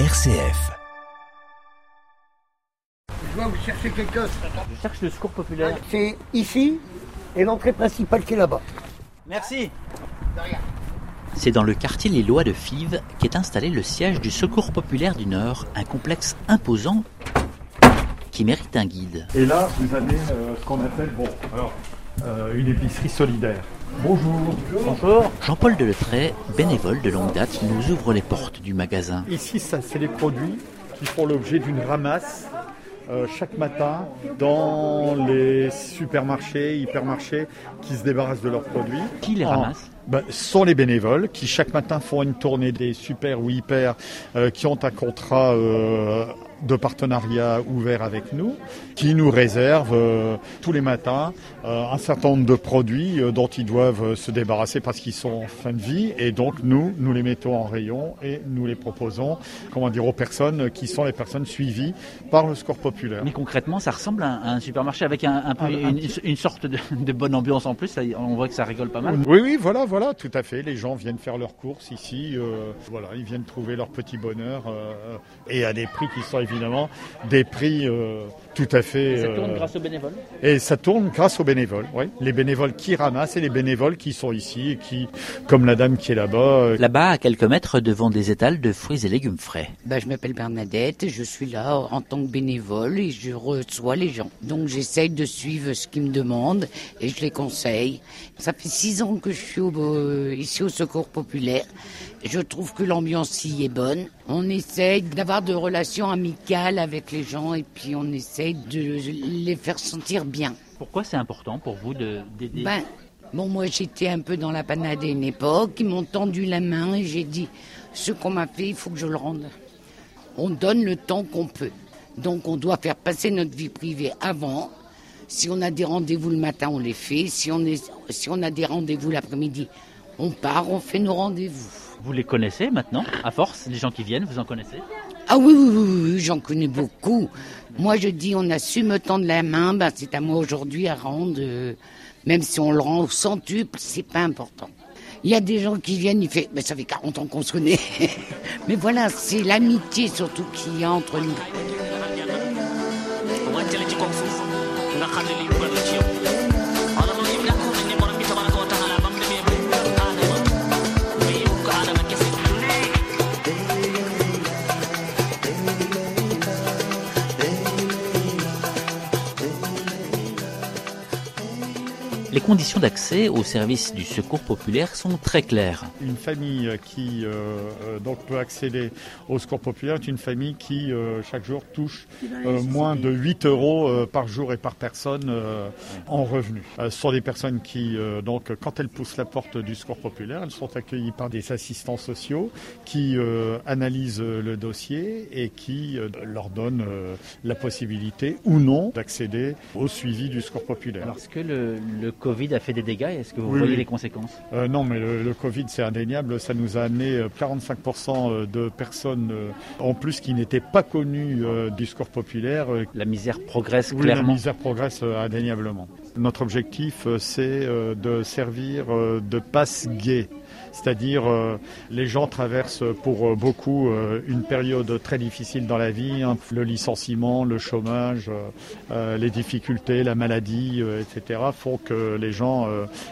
RCF. Je vois, vous cherchez quelque chose. Je cherche le secours populaire. C'est ici et l'entrée principale qui est là-bas. Merci. C'est dans le quartier Les Lois de Fives qu'est installé le siège du Secours populaire du Nord, un complexe imposant qui mérite un guide. Et là, vous avez euh, ce qu'on appelle bon, alors, euh, une épicerie solidaire. Bonjour. Bonjour. Jean-Paul Deletray, bénévole de longue date, nous ouvre les portes du magasin. Ici, ça, c'est les produits qui font l'objet d'une ramasse euh, chaque matin dans les supermarchés, hypermarchés qui se débarrassent de leurs produits. Qui les ramasse? Ben, sont les bénévoles qui chaque matin font une tournée des super ou hyper euh, qui ont un contrat euh, de partenariat ouvert avec nous, qui nous réservent euh, tous les matins euh, un certain nombre de produits euh, dont ils doivent euh, se débarrasser parce qu'ils sont en fin de vie et donc nous, nous les mettons en rayon et nous les proposons, comment dire, aux personnes qui sont les personnes suivies par le score populaire. Mais concrètement, ça ressemble à un, à un supermarché avec un, un un une, une sorte de, de bonne ambiance en plus. Ça, on voit que ça rigole pas mal. Oui, oui, voilà, voilà, tout à fait. Les gens viennent faire leurs courses ici. euh, voilà, ils viennent trouver leur petit bonheur euh, et à des prix qui sont évidemment des prix euh, tout à fait. Ça tourne euh, grâce aux bénévoles? et ça tourne grâce aux bénévoles. Oui, les bénévoles qui ramassent et les bénévoles qui sont ici et qui, comme la dame qui est là-bas, euh, Là-bas, à quelques mètres devant des étals de fruits et légumes frais. Ben, je m'appelle Bernadette, je suis là en tant que bénévole et je reçois les gens. Donc j'essaye de suivre ce qu'ils me demandent et je les conseille. Ça fait six ans que je suis au- euh, ici au Secours Populaire. Je trouve que l'ambiance y est bonne. On essaye d'avoir de relations amicales avec les gens et puis on essaye de les faire sentir bien. Pourquoi c'est important pour vous de d'aider Ben, bon, moi j'étais un peu dans la panade à une époque, ils m'ont tendu la main et j'ai dit, ce qu'on m'a fait, il faut que je le rende. On donne le temps qu'on peut. Donc on doit faire passer notre vie privée avant. Si on a des rendez-vous le matin, on les fait. Si on, est, si on a des rendez-vous l'après-midi, on part, on fait nos rendez-vous. Vous les connaissez maintenant, à force, les gens qui viennent, vous en connaissez? Ah oui, oui, oui, oui, j'en connais beaucoup. Moi, je dis, on a su me tendre la main, ben, c'est à moi aujourd'hui à rendre. euh, même si on le rend au centuple, c'est pas important. Il y a des gens qui viennent, il fait, ben, ça fait 40 ans qu'on se connaît. Mais voilà, c'est l'amitié surtout qu'il y a entre nous. Conditions d'accès au service du secours populaire sont très claires. une famille qui euh, euh, donc peut accéder au secours populaire est une famille qui euh, chaque jour touche euh, moins de 8 euros euh, par jour et par personne euh, en revenus. Euh, ce sont des personnes qui euh, donc quand elles poussent la porte du secours populaire, elles sont accueillies par des assistants sociaux qui euh, analysent le dossier et qui euh, leur donnent euh, la possibilité ou non d'accéder au suivi du secours populaire. Alors, est-ce que le, le Covid a fait des dégâts Est-ce que vous Oui, voyez oui. les conséquences? Euh, non, mais le, le Covid, c'est indéniable. Ça nous a amené euh, 45% de personnes euh, en plus qui n'étaient pas connues euh, du score populaire. euh, La misère progresse oui, la clairement. misère progresse euh, indéniablement. Notre objectif, euh, c'est euh, de servir euh, de passe gay. C'est-à-dire, euh, les gens traversent pour euh, beaucoup euh, une période très difficile dans la vie, hein. le licenciement, le chômage, euh, les difficultés, la maladie, etc., font que les gens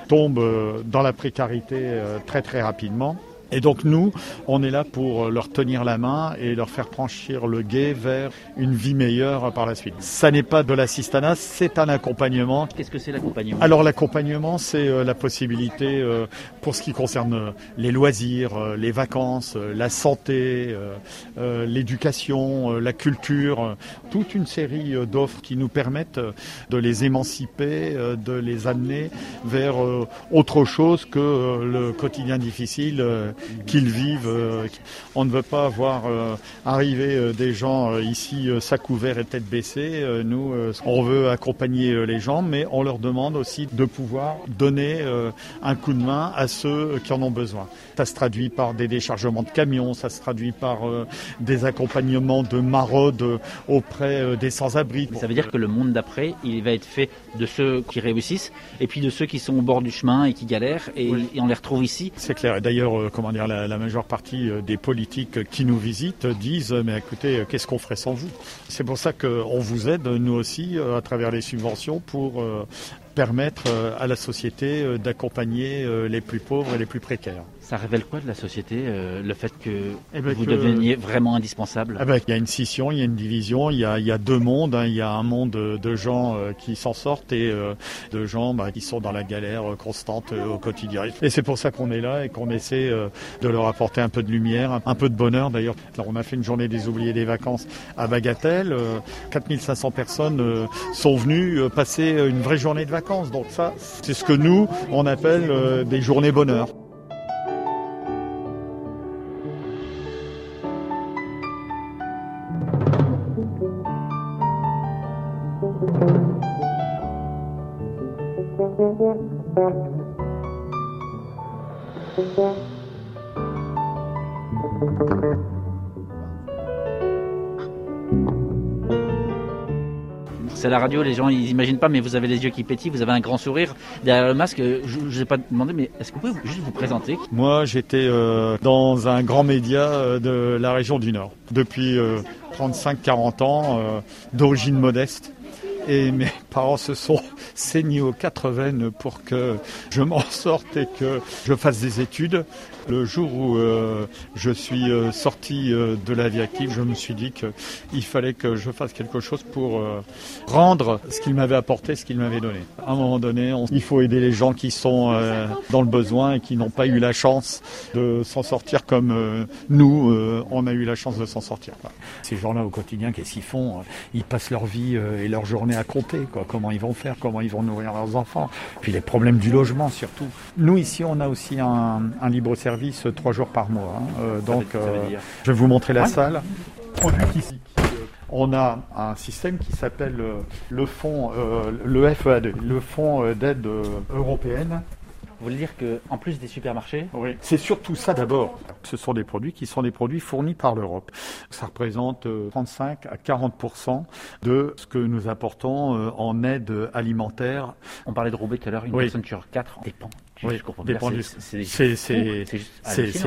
tombent dans la précarité très très rapidement. Et donc nous, on est là pour leur tenir la main et leur faire franchir le guet vers une vie meilleure par la suite. Ça n'est pas de l'assistanat, c'est un accompagnement. Qu'est-ce que c'est l'accompagnement? Alors l'accompagnement, c'est euh, la possibilité, euh, pour ce qui concerne euh, les loisirs, euh, les vacances, euh, la santé, euh, euh, l'éducation, euh, la culture, euh, toute une série euh, d'offres qui nous permettent euh, de les émanciper, euh, de les amener vers euh, autre chose que euh, le quotidien difficile euh, qu'ils vivent. euh. On ne veut pas voir euh, arriver euh, des gens ici sac ouvert et tête baissée. Nous, on veut accompagner les gens, mais on leur demande aussi de pouvoir donner un coup de main à ceux qui en ont besoin. Ça se traduit par des déchargements de camions, ça se traduit par des accompagnements de maraudes auprès des sans-abri. Ça veut dire que le monde d'après, il va être fait de ceux qui réussissent et puis de ceux qui sont au bord du chemin et qui galèrent et, Oui. et on les retrouve ici. C'est clair. Et d'ailleurs, comment la, la majeure partie euh, des politiques qui nous visitent disent mais écoutez, euh, qu'est-ce qu'on ferait sans vous? C'est pour ça qu'on vous aide, nous aussi, euh, à travers les subventions, pour permettre à la société d'accompagner les plus pauvres et les plus précaires. Ça révèle quoi de la société, euh, le fait que Eh ben, vous que- deveniez vraiment indispensable? Ah ben, il y a une scission, il y a une division, il y a, il y a deux mondes. hein. Il y a un monde de, gens euh, qui s'en sortent et euh, de gens bah, qui sont dans la galère euh, constante euh, au quotidien. Et c'est pour ça qu'on est là et qu'on essaie euh, de leur apporter un peu de lumière, un, peu de bonheur. D'ailleurs, Alors, on a fait une journée des oubliés des vacances à Bagatelle. Euh, 4500 personnes euh, sont venues euh, passer une vraie journée de vacances. Donc ça, c'est ce que nous, on appelle euh, des journées bonheur. C'est la radio, les gens ils imaginent pas, mais vous avez les yeux qui pétillent, vous avez un grand sourire derrière le masque. Je ne vous ai pas demandé, mais est-ce que vous pouvez juste vous présenter? Moi, j'étais euh, dans un grand média euh, de la région du Nord depuis euh, 35-40 ans, euh, d'origine modeste. Parents se sont saignés aux quatre veines pour que je m'en sorte et que je fasse des études. Le jour où euh, je suis euh, sorti euh, de la vie active, je me suis dit qu'il fallait que je fasse quelque chose pour rendre ce qu'il m'avait apporté, ce qu'il m'avait donné. À un moment donné, on- il faut aider les gens qui sont dans le besoin et qui n'ont pas eu la chance de s'en sortir comme nous, on a eu la chance de s'en sortir. Ces gens-là au quotidien, qu'est-ce qu'ils font? Ils passent leur vie et leur journée à compter. Quoi. Comment ils vont faire Comment ils vont nourrir leurs enfants Puis les problèmes du logement surtout. Nous ici, on a aussi un, un libre service euh, trois jours par mois. hein. Euh, donc, euh, je vais vous montrer la Ouais. salle. Ici. On a un système qui s'appelle le fonds, euh, le FEAD, le fonds d'aide européenne. Vous voulez dire que en plus des supermarchés, Oui. C'est surtout ça d'abord. Ce sont des produits qui sont des produits fournis par l'Europe. Ça représente euh, 35 à 40% de ce que nous apportons euh, en aide alimentaire. on parlait de Roubaix tout à l'heure, une Oui. personne sur quatre dépend Oui, dépend du- C'est-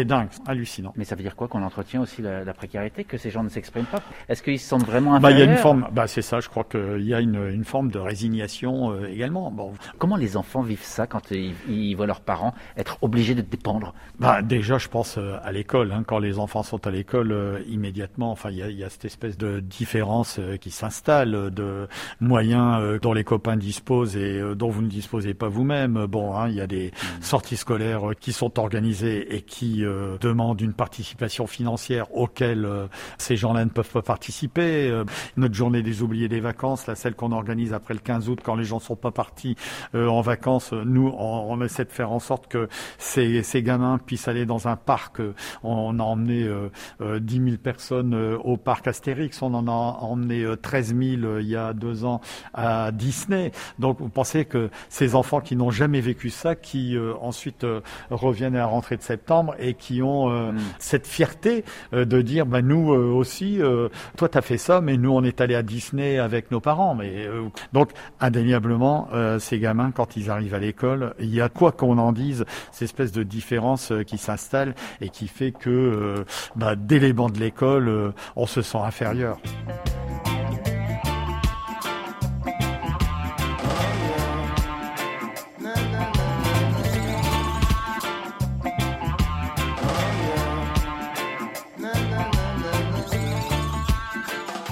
dingue, hallucinant. Mais ça veut dire quoi Qu'on entretient aussi la, la précarité, que ces gens ne s'expriment pas? Est-ce qu'ils se sentent vraiment Bah, il y inférieurs a une forme, bah, c'est ça, je crois qu'il y a une, une forme de résignation euh, également. Bon, Comment les enfants vivent ça quand ils, ils voient leurs parents être obligés de dépendre? Bah, déjà, je pense euh, à l'école. Hein, quand les enfants sont à l'école, euh, immédiatement, enfin, il y a, il y a cette espèce de différence euh, qui s'installe, euh, de moyens euh, dont les copains disposent et euh, dont vous ne disposez pas vous-même. Bon, hein, il y a des sorties scolaires euh, qui sont organisées et qui euh, demandent une participation financière auxquelles euh, ces gens-là ne peuvent pas participer. Notre journée des oubliés des vacances, là, celle qu'on organise après le 15 août, quand les gens sont pas partis en vacances, nous, on, essaie de faire en sorte que ces, ces gamins puissent aller dans un parc. On a emmené euh, euh, 10 000 personnes au parc Astérix, on en a emmené euh, 13 000 euh, il y a deux ans à Disney. Donc vous pensez que ces enfants qui n'ont jamais vécu ça, qui euh, ensuite euh, reviennent à la rentrée de septembre et qui ont euh, Mm. cette fierté euh, de dire, bah, nous euh, aussi, euh, toi tu as fait ça, mais nous on est allé à Disney avec nos parents. Mais euh, donc indéniablement, euh, ces gamins quand ils arrivent à l'école, il y a quoi qu'on en dise, cette espèce de différence qui s'installe et qui fait que euh, bah, dès les bancs de l'école, euh, on se sent inférieur.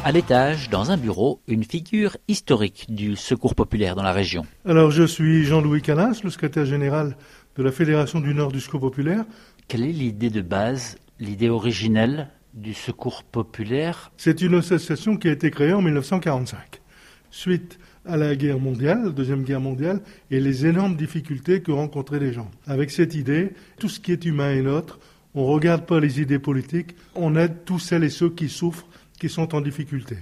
À l'étage, dans un bureau, une figure historique du secours populaire dans la région. Alors, je suis Jean-Louis Canas, le secrétaire général de la Fédération du Nord du Secours populaire. Quelle est l'idée de base, l'idée originelle du secours populaire? C'est une association qui a été créée en 1945, suite à la guerre mondiale, la deuxième guerre mondiale, et les énormes difficultés que rencontraient les gens. Avec cette idée, tout ce qui est humain est notre. On ne regarde pas les idées politiques, on aide tous celles et ceux qui souffrent, qui sont en difficulté.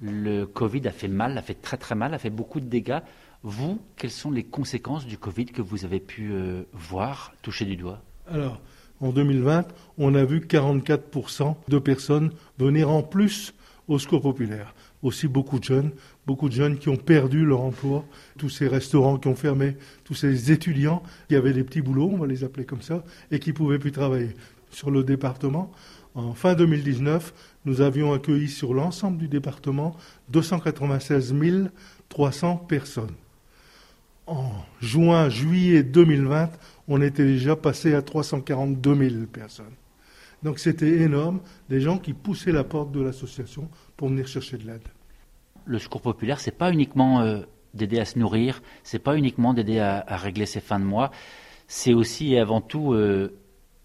Le Covid a fait mal, a fait très très mal, a fait beaucoup de dégâts. Vous, quelles sont les conséquences du Covid que vous avez pu euh, voir, toucher du doigt? Alors, en 2020, on a vu 44% de personnes venir en plus au secours populaire. Aussi beaucoup de jeunes, beaucoup de jeunes qui ont perdu leur emploi, tous ces restaurants qui ont fermé, tous ces étudiants qui avaient des petits boulots, on va les appeler comme ça, et qui pouvaient plus travailler. sur le département. En fin 2019, nous avions accueilli sur l'ensemble du département 296 300 personnes. En juin, juillet 2020, on était déjà passé à 342 000 personnes. Donc c'était énorme, des gens qui poussaient la porte de l'association pour venir chercher de l'aide. Le secours populaire, c'est pas uniquement euh, d'aider à se nourrir, c'est pas uniquement d'aider à, régler ses fins de mois, c'est aussi et avant tout euh,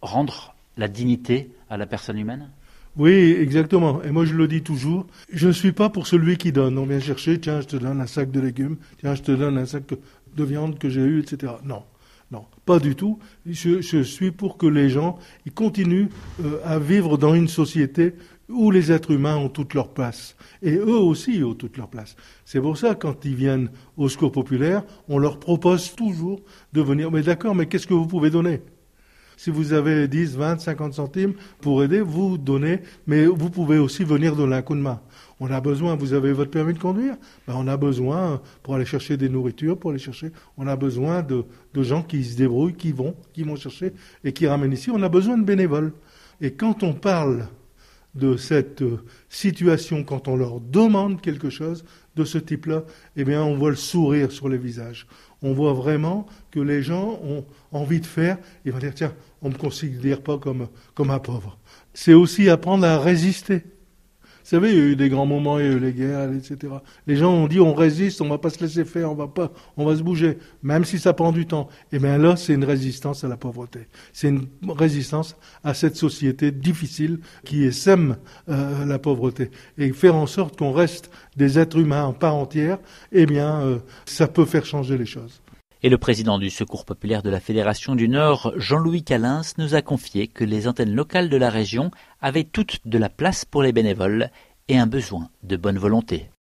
rendre la dignité à la personne humaine? Oui, exactement. Et moi, je le dis toujours, je ne suis pas pour celui qui donne. On vient chercher, tiens, je te donne un sac de légumes, tiens, je te donne un sac de viande que j'ai eu, etc. Non. Non, pas du tout. Je, suis pour que les gens continuent euh, à vivre dans une société où les êtres humains ont toute leur place. Et eux aussi ont toute leur place. C'est pour ça, quand ils viennent au secours populaire, on leur propose toujours de venir. Mais d'accord, mais qu'est-ce que vous pouvez donner? Si vous avez 10, 20, 50 centimes pour aider, vous donnez, mais vous pouvez aussi venir donner un coup de main. On a besoin, vous avez votre permis de conduire? Ben On a besoin, pour aller chercher des nourritures, pour aller chercher, on a besoin de, de, gens qui se débrouillent, qui vont, qui vont chercher et qui ramènent ici. On a besoin de bénévoles. Et quand on parle de cette situation, quand on leur demande quelque chose de ce type-là, eh bien, on voit le sourire sur les visages. On voit vraiment que les gens ont envie de faire. Ils vont dire, tiens, on ne me considère pas comme, comme un pauvre. C'est aussi apprendre à résister. Vous savez, il y a eu des grands moments, il y a eu les guerres, etc. Les gens ont dit on résiste, on va pas se laisser faire, on va pas, on va se bouger, même si ça prend du temps. Et bien là, c'est une résistance à la pauvreté. C'est une résistance à cette société difficile qui sème euh, la pauvreté et faire en sorte qu'on reste des êtres humains en part entière. Eh bien, euh, ça peut faire changer les choses. Et le président du Secours populaire de la Fédération du Nord, Jean-Louis Calins, nous a confié que les antennes locales de la région avaient toutes de la place pour les bénévoles et un besoin de bonne volonté.